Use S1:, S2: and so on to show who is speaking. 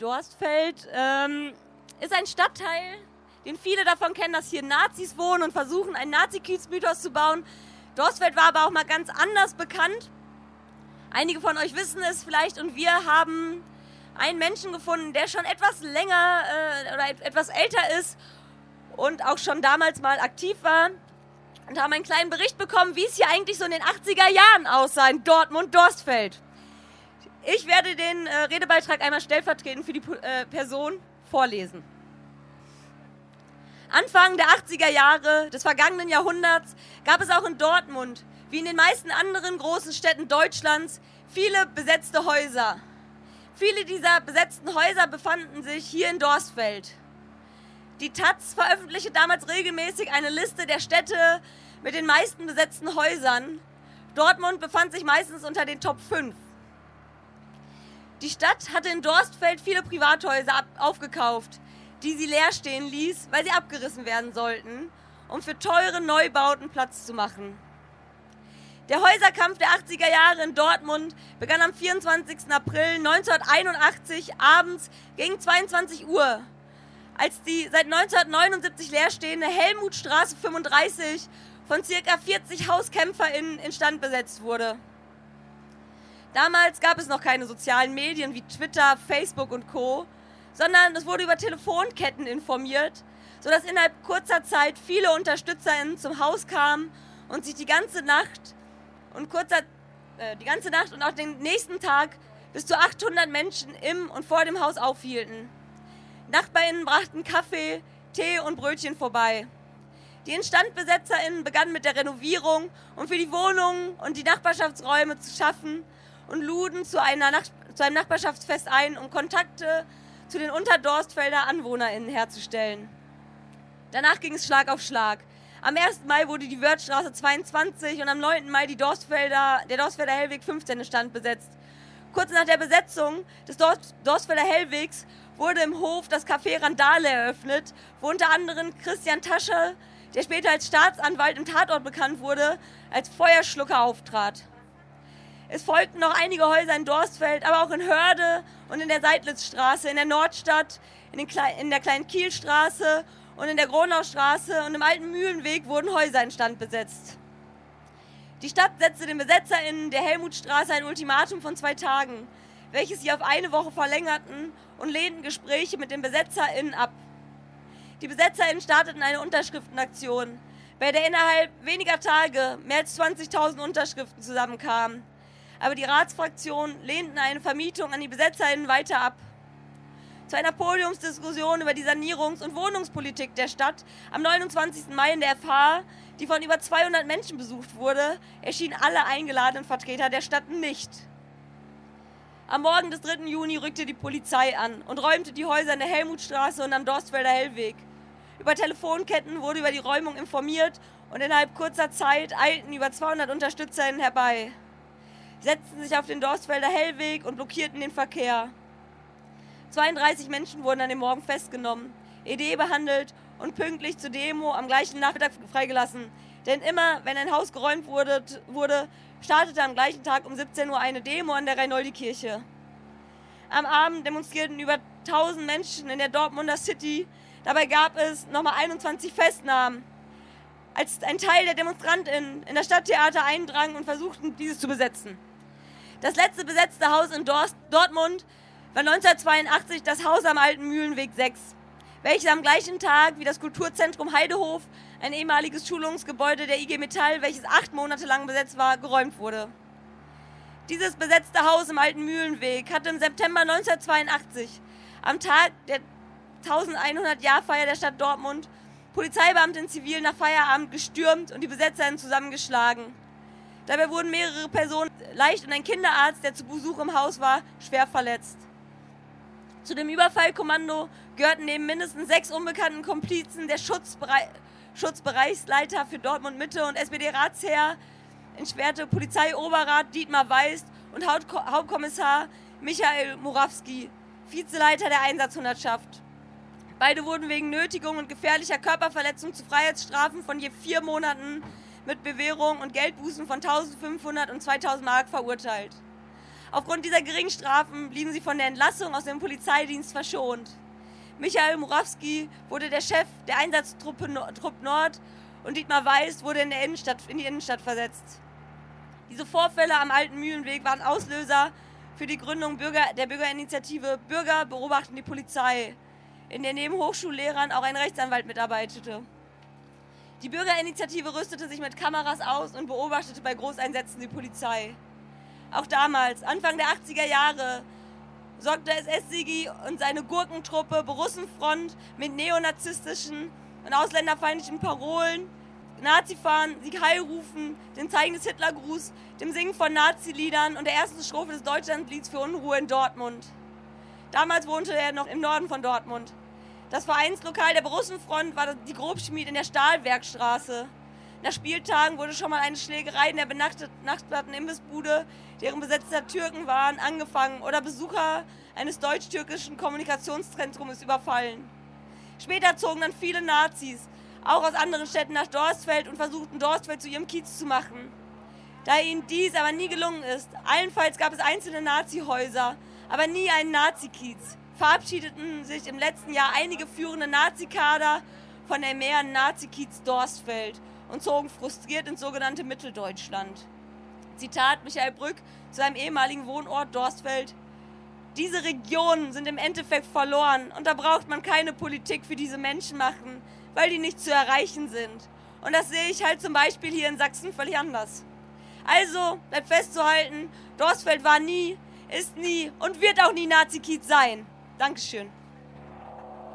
S1: Dorstfeld ähm, ist ein Stadtteil, den viele davon kennen, dass hier Nazis wohnen und versuchen, einen Nazi-Kiez-Mythos zu bauen. Dorstfeld war aber auch mal ganz anders bekannt. Einige von euch wissen es vielleicht und wir haben einen Menschen gefunden, der schon etwas länger äh, oder etwas älter ist und auch schon damals mal aktiv war und haben einen kleinen Bericht bekommen, wie es hier eigentlich so in den 80er Jahren aussah in Dortmund-Dorstfeld. Ich werde den äh, Redebeitrag einmal stellvertretend für die äh, Person vorlesen. Anfang der 80er Jahre des vergangenen Jahrhunderts gab es auch in Dortmund, wie in den meisten anderen großen Städten Deutschlands, viele besetzte Häuser. Viele dieser besetzten Häuser befanden sich hier in Dorstfeld. Die Taz veröffentlichte damals regelmäßig eine Liste der Städte mit den meisten besetzten Häusern. Dortmund befand sich meistens unter den Top 5. Die Stadt hatte in Dorstfeld viele Privathäuser aufgekauft, die sie leer stehen ließ, weil sie abgerissen werden sollten, um für teure Neubauten Platz zu machen. Der Häuserkampf der 80er Jahre in Dortmund begann am 24. April 1981 abends gegen 22 Uhr, als die seit 1979 leerstehende Helmutstraße 35 von ca. 40 HauskämpferInnen instand besetzt wurde. Damals gab es noch keine sozialen Medien wie Twitter, Facebook und Co., sondern es wurde über Telefonketten informiert, sodass innerhalb kurzer Zeit viele UnterstützerInnen zum Haus kamen und sich die ganze Nacht und kurzer, äh, die ganze Nacht und auch den nächsten Tag bis zu 800 Menschen im und vor dem Haus aufhielten. NachbarInnen brachten Kaffee, Tee und Brötchen vorbei. Die InstandbesetzerInnen begannen mit der Renovierung, um für die Wohnungen und die Nachbarschaftsräume zu schaffen und luden zu, einer Nach zu einem Nachbarschaftsfest ein, um Kontakte zu den Unterdorstfelder AnwohnerInnen herzustellen. Danach ging es Schlag auf Schlag. Am 1. Mai wurde die Wörthstraße 22 und am 9. Mai die Dorstfelder, der Dorstfelder Hellweg 15 Stand besetzt. Kurz nach der Besetzung des Dorst, Dorstfelder Hellwegs wurde im Hof das Café Randale eröffnet, wo unter anderem Christian Tasche, der später als Staatsanwalt im Tatort bekannt wurde, als Feuerschlucker auftrat. Es folgten noch einige Häuser in Dorstfeld, aber auch in Hörde und in der Seidlitzstraße, in der Nordstadt, in, in der kleinen Kielstraße und in der Gronaustraße und im alten Mühlenweg wurden Häuser instand besetzt. Die Stadt setzte den BesetzerInnen der Helmutstraße ein Ultimatum von zwei Tagen, welches sie auf eine Woche verlängerten und lehnten Gespräche mit den BesetzerInnen ab. Die BesetzerInnen starteten eine Unterschriftenaktion, bei der innerhalb weniger Tage mehr als 20.000 Unterschriften zusammenkamen. Aber die Ratsfraktionen lehnten eine Vermietung an die BesetzerInnen weiter ab zu einer Podiumsdiskussion über die Sanierungs- und Wohnungspolitik der Stadt am 29. Mai in der FH, die von über 200 Menschen besucht wurde, erschienen alle eingeladenen Vertreter der Stadt nicht. Am Morgen des 3. Juni rückte die Polizei an und räumte die Häuser in der Helmutstraße und am Dorstfelder Hellweg. Über Telefonketten wurde über die Räumung informiert und innerhalb kurzer Zeit eilten über 200 UnterstützerInnen herbei, setzten sich auf den Dorstfelder Hellweg und blockierten den Verkehr. 32 Menschen wurden an dem Morgen festgenommen, ED behandelt und pünktlich zur Demo am gleichen Nachmittag freigelassen. Denn immer, wenn ein Haus geräumt wurde, wurde startete am gleichen Tag um 17 Uhr eine Demo an der Reinoldi-Kirche. Am Abend demonstrierten über 1000 Menschen in der Dortmunder City. Dabei gab es nochmal 21 Festnahmen. Als ein Teil der DemonstrantInnen in das Stadttheater eindrang und versuchten, dieses zu besetzen. Das letzte besetzte Haus in Dortmund war 1982 das Haus am Alten Mühlenweg 6, welches am gleichen Tag wie das Kulturzentrum Heidehof, ein ehemaliges Schulungsgebäude der IG Metall, welches acht Monate lang besetzt war, geräumt wurde. Dieses besetzte Haus im Alten Mühlenweg hatte im September 1982, am Tag der 1100-Jahrfeier der Stadt Dortmund, Polizeibeamte in Zivil nach Feierabend gestürmt und die BesetzerInnen zusammengeschlagen. Dabei wurden mehrere Personen leicht und ein Kinderarzt, der zu Besuch im Haus war, schwer verletzt. Zu dem Überfallkommando gehörten neben mindestens sechs unbekannten Komplizen der Schutzberei Schutzbereichsleiter für Dortmund Mitte und SPD-Ratsherr entschwerte Polizeioberrat Dietmar Weist und Hauptkommissar Michael Murawski, Vizeleiter der Einsatzhundertschaft. Beide wurden wegen Nötigung und gefährlicher Körperverletzung zu Freiheitsstrafen von je vier Monaten mit Bewährung und Geldbußen von 1500 und 2000 Mark verurteilt. Aufgrund dieser geringen Strafen blieben sie von der Entlassung aus dem Polizeidienst verschont. Michael Murawski wurde der Chef der Einsatztruppe Trupp Nord und Dietmar Weiß wurde in, Innenstadt, in die Innenstadt versetzt. Diese Vorfälle am Alten Mühlenweg waren Auslöser für die Gründung Bürger, der Bürgerinitiative Bürger beobachten die Polizei, in der neben Hochschullehrern auch ein Rechtsanwalt mitarbeitete. Die Bürgerinitiative rüstete sich mit Kameras aus und beobachtete bei Großeinsätzen die Polizei. Auch damals, Anfang der 80er Jahre, sorgte SS-Sigi und seine Gurkentruppe Borussenfront mit neonazistischen und ausländerfeindlichen Parolen Nazi-Fahren, Sieg Heil rufen, dem Zeigen des Hitlergruß, dem Singen von Nazi-Liedern und der ersten Strophe des Deutschlandlieds für Unruhe in Dortmund. Damals wohnte er noch im Norden von Dortmund. Das Vereinslokal der Borussenfront war die Grobschmied in der Stahlwerkstraße. Nach Spieltagen wurde schon mal eine Schlägerei in der benachbarten Imbissbude, deren Besetzer Türken waren, angefangen oder Besucher eines deutsch-türkischen Kommunikationszentrums überfallen. Später zogen dann viele Nazis, auch aus anderen Städten nach Dorstfeld und versuchten Dorstfeld zu ihrem Kiez zu machen. Da ihnen dies aber nie gelungen ist, allenfalls gab es einzelne Nazi-Häuser, aber nie einen Nazi-Kiez, verabschiedeten sich im letzten Jahr einige führende Nazi-Kader von der mehr Nazi-Kiez Dorstfeld und zogen frustriert ins sogenannte Mitteldeutschland. Zitat Michael Brück zu seinem ehemaligen Wohnort Dorstfeld. Diese Regionen sind im Endeffekt verloren und da braucht man keine Politik für diese Menschen machen, weil die nicht zu erreichen sind. Und das sehe ich halt zum Beispiel hier in Sachsen völlig anders. Also bleibt festzuhalten, Dorstfeld war nie, ist nie und wird auch nie Nazi-Kiez sein. Dankeschön.